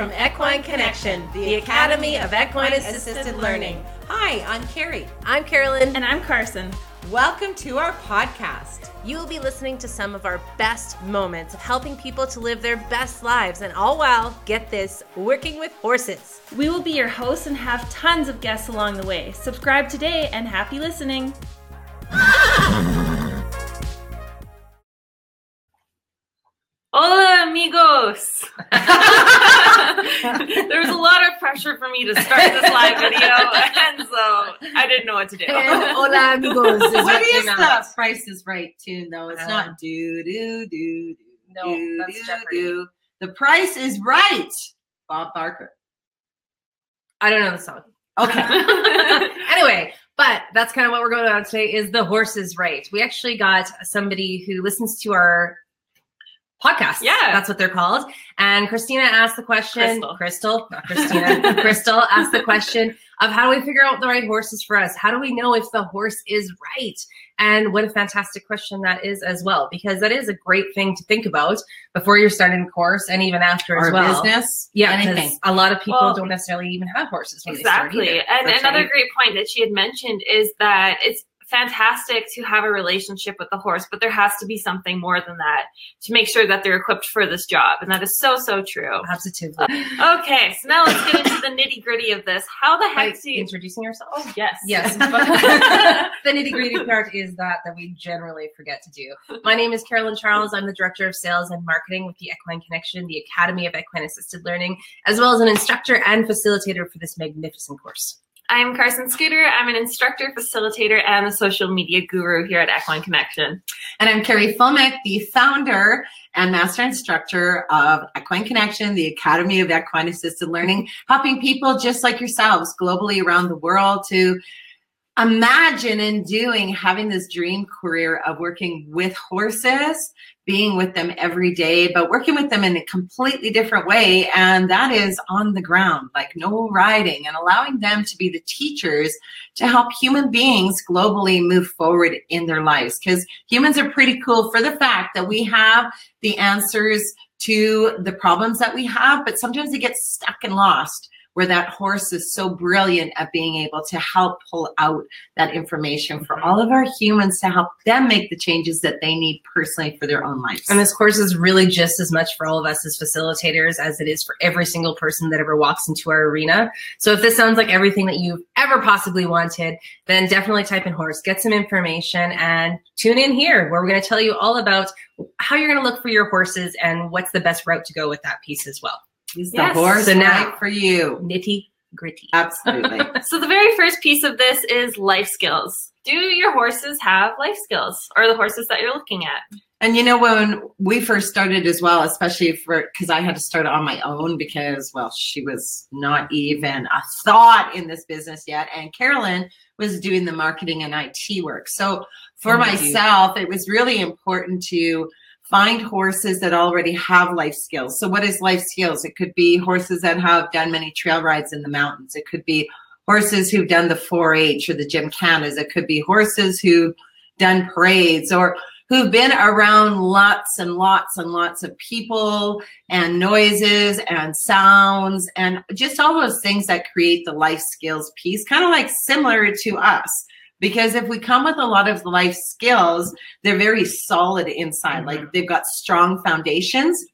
from Equine Connection, the Academy of Equine Assisted Learning. Hi, I'm Carrie. I'm Carolyn. And I'm Carson. Welcome to our podcast. You will be listening to some of our best moments of helping people to live their best lives, and all while, get this, working with horses. We will be your hosts and have tons of guests along the way. Subscribe today and happy listening. me to start this live video, and so I didn't know what to do. Hola, amigos. Is What came is out. the Price is Right tune, though? It's Uh, not do do, do, do, No, do, that's do, Jeopardy. do. The Price is Right. Bob Barker. I don't know the song. Okay. anyway, but that's kind of what we're going on today is the horses right. We actually got somebody who listens to our podcast. Yeah. That's what they're called. And Christina asked the question, Crystal. Crystal, not Christina, Crystal asked the question of how do we figure out the right horses for us? How do we know if the horse is right? And what a fantastic question that is as well, because that is a great thing to think about before you're starting a course and even after as well. business. Yeah, Anything. because a lot of people Well, don't necessarily even have horses. When They start Exactly. either. And another great point that she had mentioned is that it's fantastic to have a relationship with the horse, but there has to be something more than that to make sure that they're equipped for this job. And that is so, so true. Absolutely. Uh, okay, so now let's get into the nitty gritty of this. How the By heck do you. introducing ourselves? Oh, yes. Yes, the nitty gritty part is that that we generally forget to do. My name is Carolyn Charles. I'm the director of sales and marketing with the Equine Connection, the Academy of Equine Assisted Learning, as well as an instructor and facilitator for this magnificent course. I'm Carson Scooter. I'm an instructor, facilitator, and a social media guru here at Equine Connection. And I'm Carrie Fulmick, the founder and master instructor of Equine Connection, the Academy of Equine Assisted Learning, helping people just like yourselves globally around the world to imagine and doing having this dream career of working with horses, being with them every day, but working with them in a completely different way. And that is on the ground, like no riding and allowing them to be the teachers to help human beings globally move forward in their lives. Because humans are pretty cool for the fact that we have the answers to the problems that we have, but sometimes they get stuck and lost. Where that horse is so brilliant at being able to help pull out that information for mm-hmm. all of our humans to help them make the changes that they need personally for their own lives. And this course is really just as much for all of us as facilitators as it is for every single person that ever walks into our arena. So if this sounds like everything that you've ever possibly wanted, then definitely type in horse, get some information, and tune in here where we're going to tell you all about how you're going to look for your horses and what's the best route to go with that piece as well. Is Yes. the horse So now- for you? Nitty gritty. Absolutely. So, the very first piece of this is life skills. Do your horses have life skills, or the horses that you're looking at? And you know, when we first started as well, especially for because I had to start on my own because, well, she was not even a thought in this business yet. And Carolyn was doing the marketing and IT work. So for Thank you. myself, it was really important to find horses that already have life skills. So what is life skills? It could be horses that have done many trail rides in the mountains. It could be horses who've done the 4-H or the gymkhanas. It could be horses who've done parades or who've been around lots and lots and lots of people and noises and sounds and just all those things that create the life skills piece, kind of like similar to us. Because if we come with a lot of life skills, they're very solid inside. Like mm-hmm. they've got strong foundations.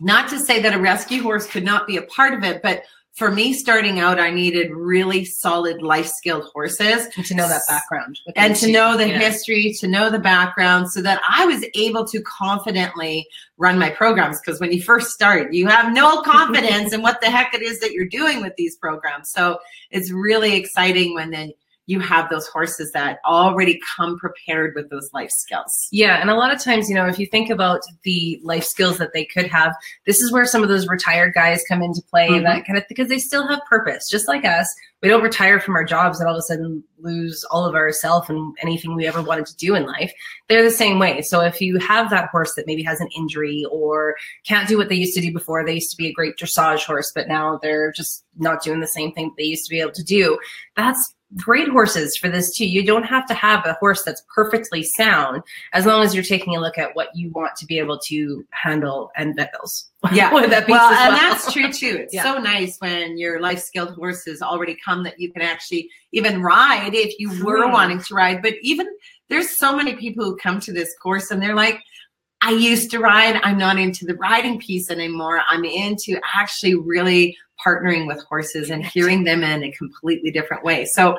Not to say that a rescue horse could not be a part of it, but for me starting out, I needed really solid life skilled horses And to know that background. and to know the Yeah. history, to know the background, so that I was able to confidently run my programs. Because when you first start, you have no confidence in what the heck it is that you're doing with these programs. So it's really exciting when then you have those horses that already come prepared with those life skills. Yeah, and a lot of times, you know, if you think about the life skills that they could have, this is where some of those retired guys come into play. Mhm. That kind of because they still have purpose, just like us. We don't retire from our jobs and all of a sudden lose all of our self and anything we ever wanted to do in life. They're the same way. So if you have that horse that maybe has an injury or can't do what they used to do before, they used to be a great dressage horse, but now they're just not doing the same thing they used to be able to do. That's great horses for this too. You don't have to have a horse that's perfectly sound as long as you're taking a look at what you want to be able to handle and vet bills. Yeah. That well, and well. that's true too. It's Yeah. so nice when your life skilled horses already come that you can actually even ride if you were Hmm. wanting to ride. But even there's so many people who come to this course and they're like, I used to ride. I'm not into the riding piece anymore. I'm into actually really partnering with horses and hearing them in a completely different way. So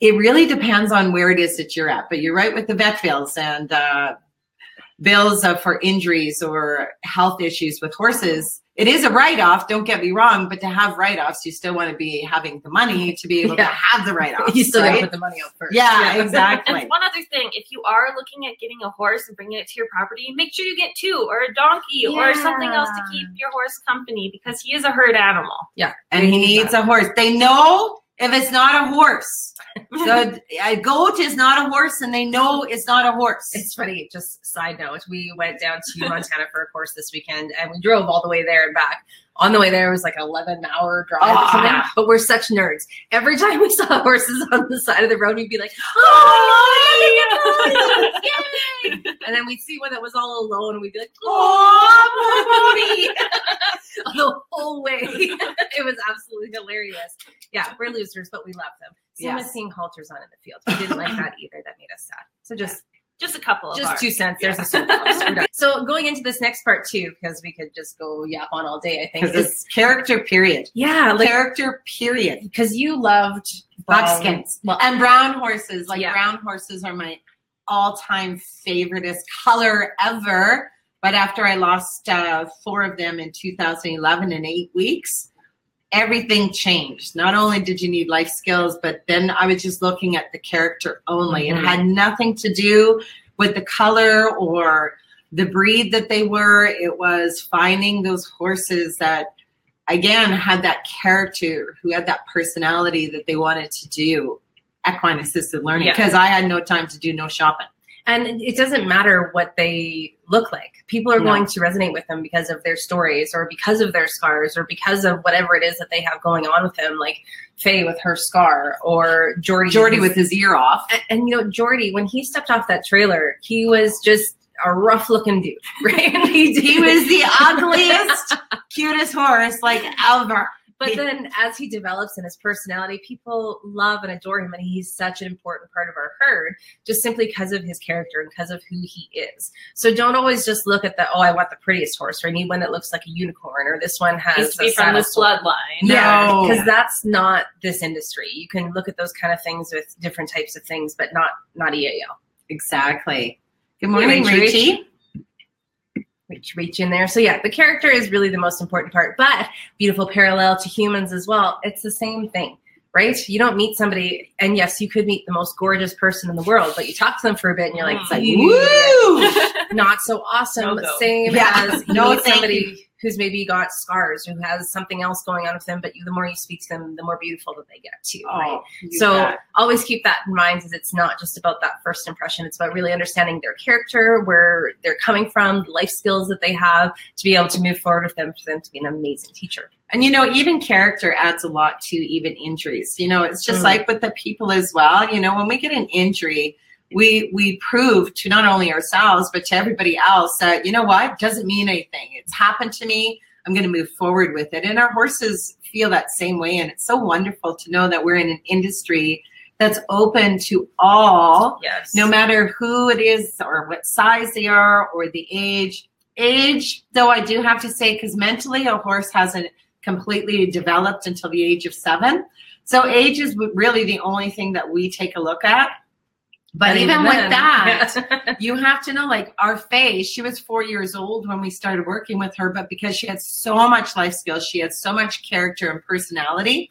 it really depends on where it is that you're at. But you're right with the vet bills and uh, bills for injuries or health issues with horses. It is a write off, don't get me wrong, but to have write offs, you still want to be having the money to be able Yeah. to have the write offs. you still gotta put the money up first. Yeah, And exactly. one other thing, if you are looking at getting a horse and bringing it to your property, make sure you get two or a donkey or something else to keep your horse company because he is a herd animal. Yeah. And he needs a horse. They know if it's not a horse. So a goat is not a horse, and they know it's not a horse. It's funny, just side note, we went down to Montana for a course this weekend and we drove all the way there and back. On the way there was like an 11 hour drive or Ah. something, but we're such nerds. Every time we saw horses on the side of the road, we'd be like, Oh, Yay! and then we'd see one that was all alone and we'd be like, Oh, oh, the whole way. it was absolutely hilarious. Yeah, we're losers, but we love them. Same as seeing halters on in the field. We didn't like that either. That made us sad. So just Just a couple of just ours. two cents. There's a soapbox. We're done. So going into this next part too, because we could just go yap on all day. I think. Because Is, it's character, period. yeah, like character, period. because you loved um, Buckskins. well, and brown horses. Like Yeah. brown horses are my all-time favoriteest color ever. But after I lost uh, four of them in 2011 in eight weeks, everything changed. Not only did you need life skills, but then I was just looking at the character only. Mhm. It had nothing to do with the color or the breed that they were. It was finding those horses that again had that character who had that personality that they wanted to do equine assisted learning Yeah. because I had no time to do no shopping. And it doesn't matter what they look like. People are No. going to resonate with them because of their stories, or because of their scars, or because of whatever it is that they have going on with them, like Faye with her scar, or Jordy. Jordy with his ear off. and, and you know Jordy when he stepped off that trailer, he was just a rough looking dude, right? he, He was the ugliest, cutest horse like ever. But then as he develops in his personality, people love and adore him, and he's such an important part of our herd, just simply because of his character and because of who he is. So don't always just look at the oh, I want the prettiest horse, or I need one that looks like a unicorn, or this one has Needs to be a from saddle this sore. bloodline. Yeah, No. because that's not this industry. You can look at those kind of things with different types of things, but not not EAL. Exactly. Good morning, Rachel. Richie. Reach reach in there. So yeah, the character is really the most important part, but beautiful parallel to humans as well. It's the same thing, right? You don't meet somebody, and yes, you could meet the most gorgeous person in the world, but you talk to them for a bit, and you're like, Mm. Like, woo! not so awesome. No. Same Yeah. as you No, meet somebody you. Who's maybe got scars, who has something else going on with them, but you, the more you speak to them, the more beautiful that they get too, right? Oh, you So bet. always keep that in mind is it's not just about that first impression. It's about really understanding their character, where they're coming from, the life skills that they have to be able to move forward with them for them to be an amazing teacher. And you know, even character adds a lot to even injuries. You know, it's just Mm. like with the people as well. You know, when we get an injury, we we prove to not only ourselves but to everybody else that you know what doesn't mean anything. It's happened to me. I'm going to move forward with it. And our horses feel that same way. And it's so wonderful to know that we're in an industry that's open to all Yes. no matter who it is or what size they are or the age. Age, though, I do have to say, because mentally a horse hasn't completely developed until the age of seven. So age is really the only thing that we take a look at. But, even, with then- that, you have to know like our Faye, she was four years old when we started working with her, but because she had so much life skills, she had so much character and personality.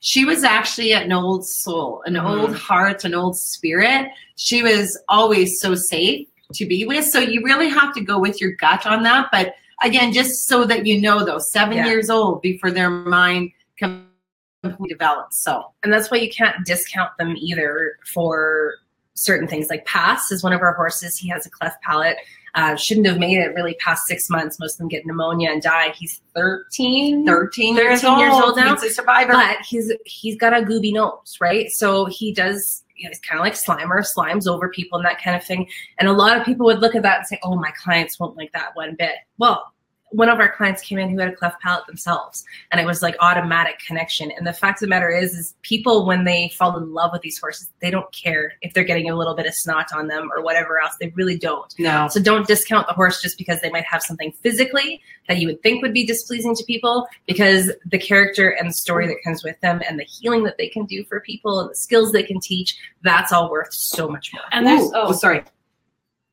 She was actually an old soul, an Mhm. old heart, an old spirit. She was always so safe to be with. So you really have to go with your gut on that. But again, just so that you know, though, seven Yeah. years old before their mind completely develops. So and that's why you can't discount them either for certain things like pass is one of our horses he has a cleft palate uh, shouldn't have made it really past six months. Most of them get pneumonia and die. He's 13, 13 years 13 years old, old now. He's a survivor. but he's he's got a gooby nose, right? So he does. You know, he's kind of like Slimer, slimes over people and that kind of thing. And a lot of people would look at that and say, "Oh, my clients won't like that one bit." Well, one of our clients came in who had a cleft palate themselves, and it was like automatic connection. And the fact of the matter is, is people when they fall in love with these horses, they don't care if they're getting a little bit of snot on them or whatever else. They really don't. no. So don't discount the horse just because they might have something physically that you would think would be displeasing to people because the character and the story that comes with them and the healing that they can do for people and the skills they can teach, that's all worth so much more. And there's Ooh, oh, sorry.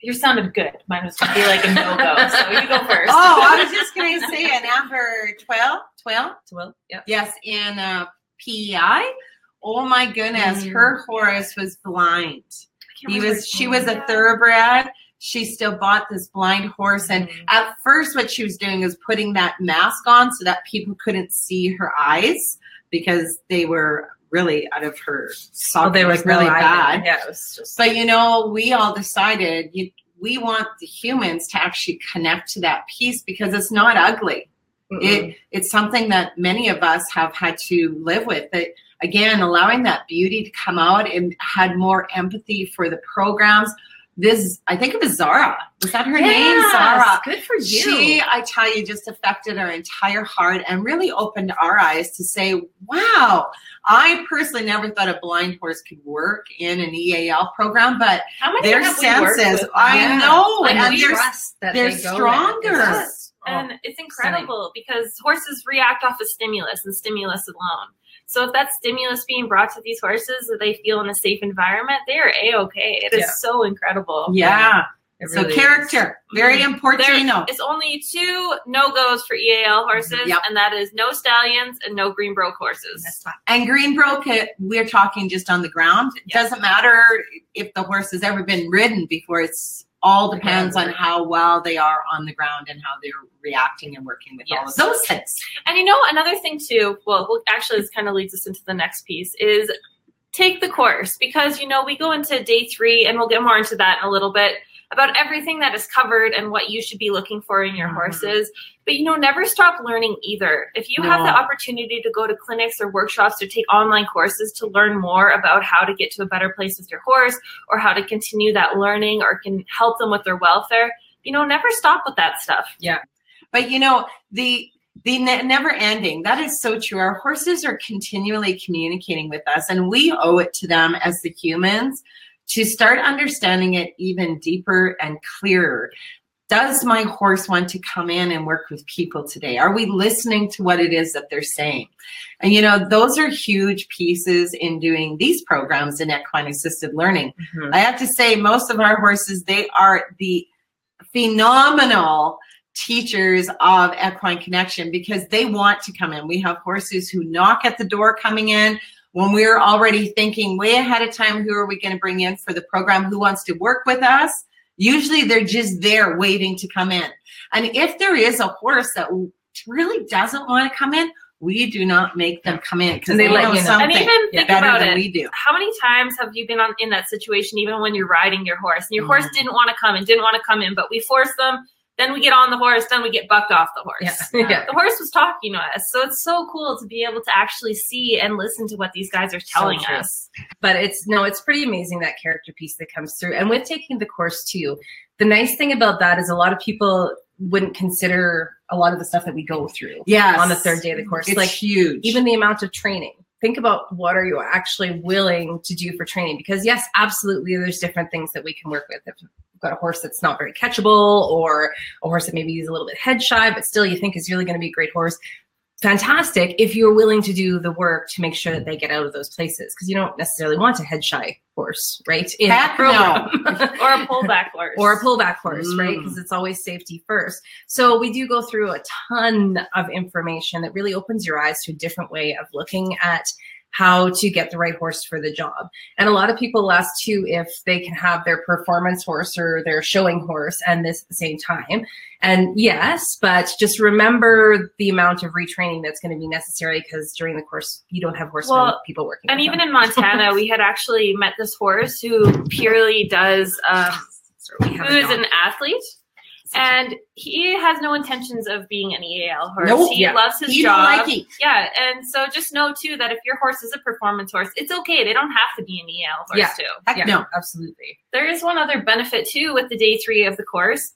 Your sounded good. Mine was gonna be like a no go. So you go first. Oh, I was just going to say a number 12, 12. Well, yeah. Yes, in uh, PEI. Oh my goodness, Mm. her horse was blind. I He was. She name. was a thoroughbred. She still bought this blind horse, and Mhm. at first, what she was doing was putting that mask on so that people couldn't see her eyes because they were really out of her socket. Oh, there It was really bad. Yeah, it was just. But you know, we all decided you, we want the humans to actually connect to that piece because it's not ugly. mm-mm. It it's something that many of us have had to live with. That again, allowing that beauty to come out and had more empathy for the programs. This I think it was Zara. Was that her name? Zara. Good for you. She, I tell you, just affected our entire heart and really opened our eyes to say, wow, I personally never thought a blind horse could work in an EAL program, but How many their have we worked senses, with? I Yeah. know, and and we they're trust that they're they stronger. It's just- oh. And it's oh, incredible because horses react off of stimulus and stimulus alone. So if that stimulus being brought to these horses that they feel in a safe environment, they are a okay. It is Yeah. so incredible. yeah. it So really is. character, very important There- to know. It's only two no goes for EAL horses, Yep. and that is no stallions and no green broke horses. That's fine. And green broke, eh, we're talking just on the ground. It Yeah. doesn't matter if the horse has ever been ridden before. It's all depends on how well they are on the ground and how they're reacting and working with all of those things. And you know, another thing too, well, well, actually, this kind of leads us into the next piece is take the course. Because, you know, we go into day three and we'll get more into that in a little bit about everything that is covered and what you should be looking for in your Mhm. horses. But, you know, never stop learning either. If you have the opportunity to go to clinics or workshops or take online courses to learn more about how to get to a better place with your horse or how to continue that learning or can help them with their welfare, you know, never stop with that stuff. Yeah. But you know, the the ne- never ending. That is so true. Our horses are continually communicating with us, and we owe it to them as the humans to start understanding it even deeper and clearer. Does my horse want to come in and work with people today? Are we listening to what it is that they're saying? And you know, those are huge pieces in doing these programs in equine assisted learning. Mhm. I have to say, most of our horses, they are the phenomenal teachers of equine connection because they want to come in. We have horses who knock at the door coming in when we're already thinking way ahead of time who are we going to bring in for the program, who wants to work with us. Usually they're just there waiting to come in. And if there is a horse that really doesn't want to come in, we do not make them come in because they, they let know you know. something And even think better about than it. we do. how many times have you been on in that situation even when you're riding your horse and your horse Mhm. didn't want to come and didn't want to come in but we force them then we get on the horse then we get bucked off the horse Yeah. yeah. the horse was talking to us so it's so cool to be able to actually see and listen to what these guys are telling true. us but it's no it's pretty amazing that character piece that comes through and with taking the course too the nice thing about that is a lot of people wouldn't consider a lot of the stuff that we go through Yes. on the third day of the course It's like huge. even the amount of training think about what are you actually willing to do for training? Because yes absolutely there's different things that we can work with. If you've got a horse that's not very catchable or a horse that maybe is a little bit head shy but still you think is really going to be a great horse fantastic if you're willing to do the work to make sure that they get out of those places because you don't necessarily want a head shy horse right in Heck program. or a pullback horse or a pullback horse, right? Mm. Because it's always safety first. So we do go through a ton of information that really opens your eyes to a different way of looking at how to get the right horse for the job. And a lot of people ask too if they can have their performance horse or their showing horse and this at the same time. And yes, but just remember the amount of retraining that's going to be necessary because during the course you don't have horsemen Well, people working. and even them. in montana we had actually met this horse who purely does um, So we have who is an athlete And he has no intentions of being an EAL horse. Nope. he Yeah. loves his He job. like. Yeah, and so just know too that if your horse is a performance horse, it's okay. They don't have to be an EAL horse Yeah. too. Heck yeah, no. absolutely. There is one other benefit too with the day three of the course.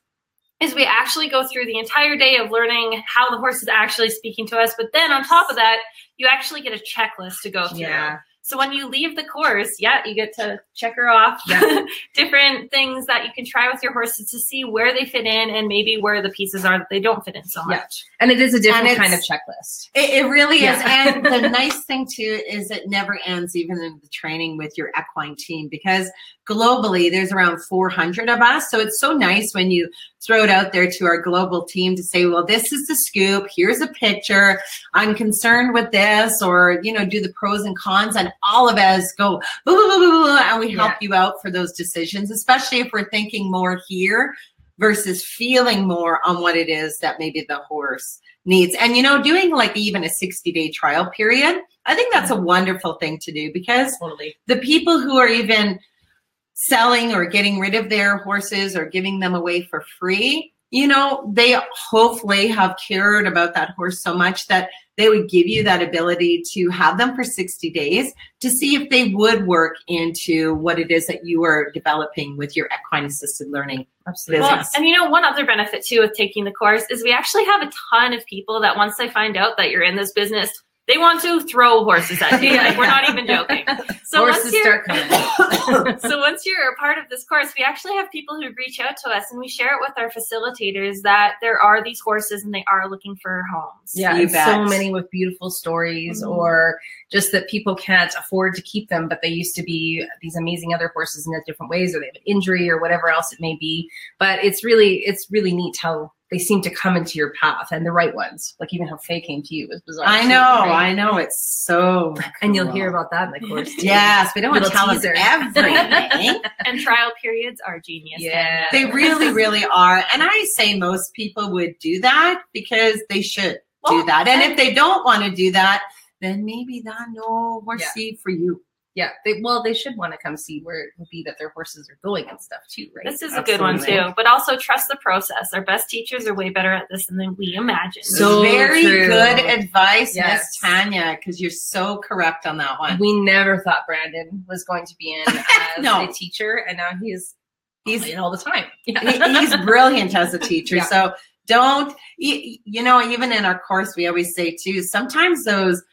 Is we actually go through the entire day of learning how the horse is actually speaking to us, but then on top of that, you actually get a checklist to go through. Yeah. So when you leave the course, yeah, you get to check her off Yeah. different things that you can try with your horses to see where they fit in and maybe where the pieces are that they don't fit in so Yeah. much. And it is a different kind of checklist. It, it really is. And the nice thing too is it never ends even in the training with your equine team because globally there's around 400 of us. So it's so nice when you throw it out there to our global team to say, well, this is the scoop. Here's a picture. I'm concerned with this or, you know, do the pros and cons and all of us go, boo, boo, boo, and we help you out for those decisions, especially if we're thinking more here versus feeling more on what it is that maybe the horse needs. And, you know, doing like even a 60 day trial period, I think that's a wonderful thing to do because Totally. the people who are even selling or getting rid of their horses or giving them away for free, you know, they hopefully have cared about that horse so much that they would give you that ability to have them for 60 days to see if they would work into what it is that you are developing with your equine assisted learning. Absolutely. Well, and you know, one other benefit too with taking the course is we actually have a ton of people that once they find out that you're in this business, they want to throw horses at you. Like we're not even joking. So Horses once you're start coming. so once you're a part of this course, we actually have people who reach out to us and we share it with our facilitators that there are these horses and they are looking for homes. Yeah, You and so many with beautiful stories, Mhm. or just that people can't afford to keep them, but they used to be these amazing other horses in different ways, or they have an injury, or whatever else it may be. But it's really, it's really neat how they seem to come into your path, and the right ones. Like even how Faye came to you was bizarre. I too, know, right? I know. It's so. and you'll hear about that in the course. Too. Yes, we don't want to tell teaser. them everything. And trial periods are genius. Yeah. They really, really are. And I say most people would do that because they should do that. And and- if they don't want to do that, then maybe that no more Yeah. seed for you. Yeah, they, well, they should want to come see where it would be that their horses are going and stuff too, right? This is a good one too. But also trust the process. Our best teachers are way better at this than we imagine. So very true. good advice, Yes. Miss Tanya, because you're so correct on that one. We never thought Brandon was going to be in as No. a teacher, and now he's He's in all the time. he- he's brilliant as a teacher. Yeah. So don't you, you know even in our course we always say too sometimes those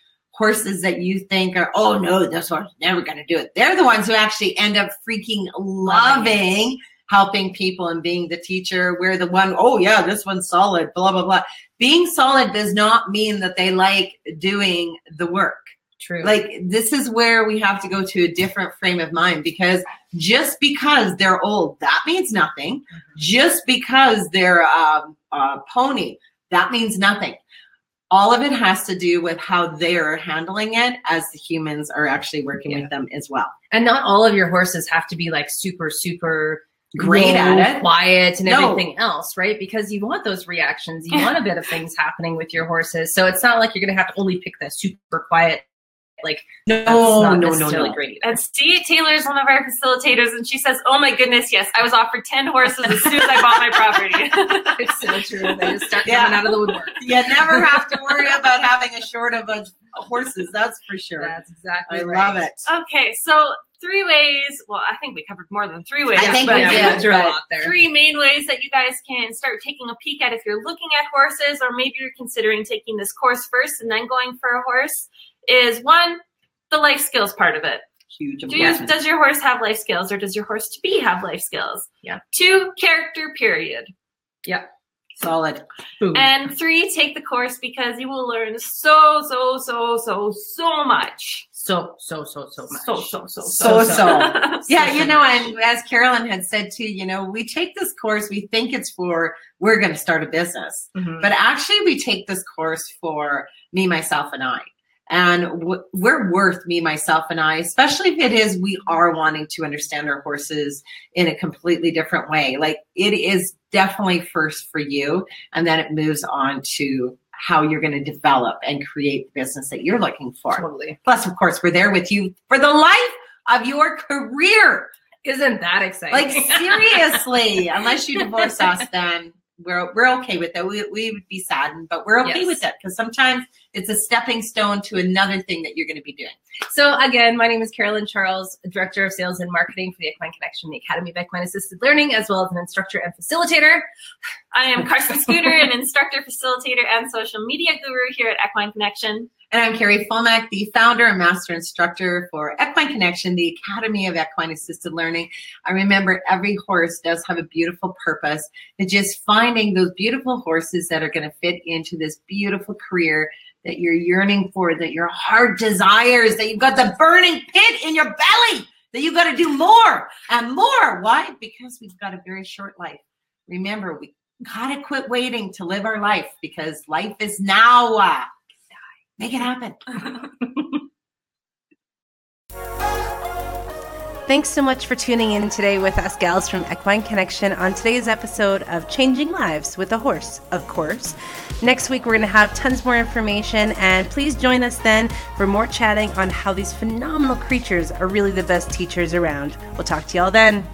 horses that you think are oh no this horse is never going to do it. They're the ones who actually end up freaking loving helping people and being the teacher. We're the one oh yeah this one's solid blah blah blah. Being solid does not mean that they like doing the work. True. like this is where we have to go to a different frame of mind because just because they're old that means nothing. Just because they're um, a pony that means nothing all of it has to do with how they're handling it as the humans are actually working Yeah. with them as well and not all of your horses have to be like super, super great low, at it quiet, and No. everything else, right? Because you want those reactions, you want a bit of things happening with your horses. So it's not like you're going to have to only pick the super quiet. Like no that's not no no necessarily no great. And Steve Taylor is one of our facilitators, and she says, "Oh my goodness, yes, I was offered ten horses as soon as I bought my property." it's so true. They just start Yeah. coming out of the woodwork. you never have to worry about having a short of a horses that's for sure That's exactly i right. love it okay, so three ways. Well, I think we covered more than three ways. I think but we yeah, did, we a but lot there. three main ways that you guys can start taking a peek at if you're looking at horses or maybe you're considering taking this course first and then going for a horse is one the life skills part of it huge Do you, does your horse have life skills or does your horse to be have life skills Yeah. two character period Yeah. solid Boom. and three take the course because you will learn so so so so so much so, so, so, so much. so so so So, so. Yeah, So you know, and as Carolyn had said too, you know, we take this course, we think it's for we're going to start a business, Mhm. but actually we take this course for me, myself, and I. And w- we're worth me, myself, and I, especially if it is we are wanting to understand our horses in a completely different way. Like it is definitely first for you, and then it moves on to how you're going to develop and create the business that you're looking for. Totally. Plus, of course, we're there with you for the life of your career. Isn't that exciting? Like seriously, unless you divorce us, then we're we're okay with that. We we would be saddened, but we're okay Yes. with that because sometimes it's a stepping stone to another thing that you're going to be doing. So again, my name is Carolyn Charles, Director of Sales and Marketing for the Equine Connection, the Academy of Equine Assisted Learning, as well as an instructor and facilitator. I am Carson Scooter, an instructor, facilitator, and social media guru here at Equine Connection. And I'm Carrie Fulmack, the founder and master instructor for Equine Connection, the Academy of Equine Assisted Learning. I remember every horse does have a beautiful purpose. And just finding those beautiful horses that are going to fit into this beautiful career that you're yearning for, that your heart desires, that you've got the burning pit in your belly, that you've got to do more and more. Why? Because we've got a very short life. Remember, we got to quit waiting to live our life because life is now. Make it happen. Thanks so much for tuning in today with us gals from Equine Connection on today's episode of Changing Lives with a Horse, of course. Next week, we're going to have tons more information, and please join us then for more chatting on how these phenomenal creatures are really the best teachers around. We'll talk to y'all then.